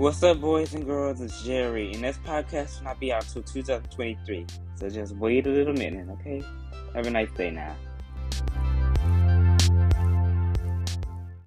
What's up, boys and girls? It's Jerry, and this podcast will not be out till 2023. So just wait a little minute, okay? Have a nice day now.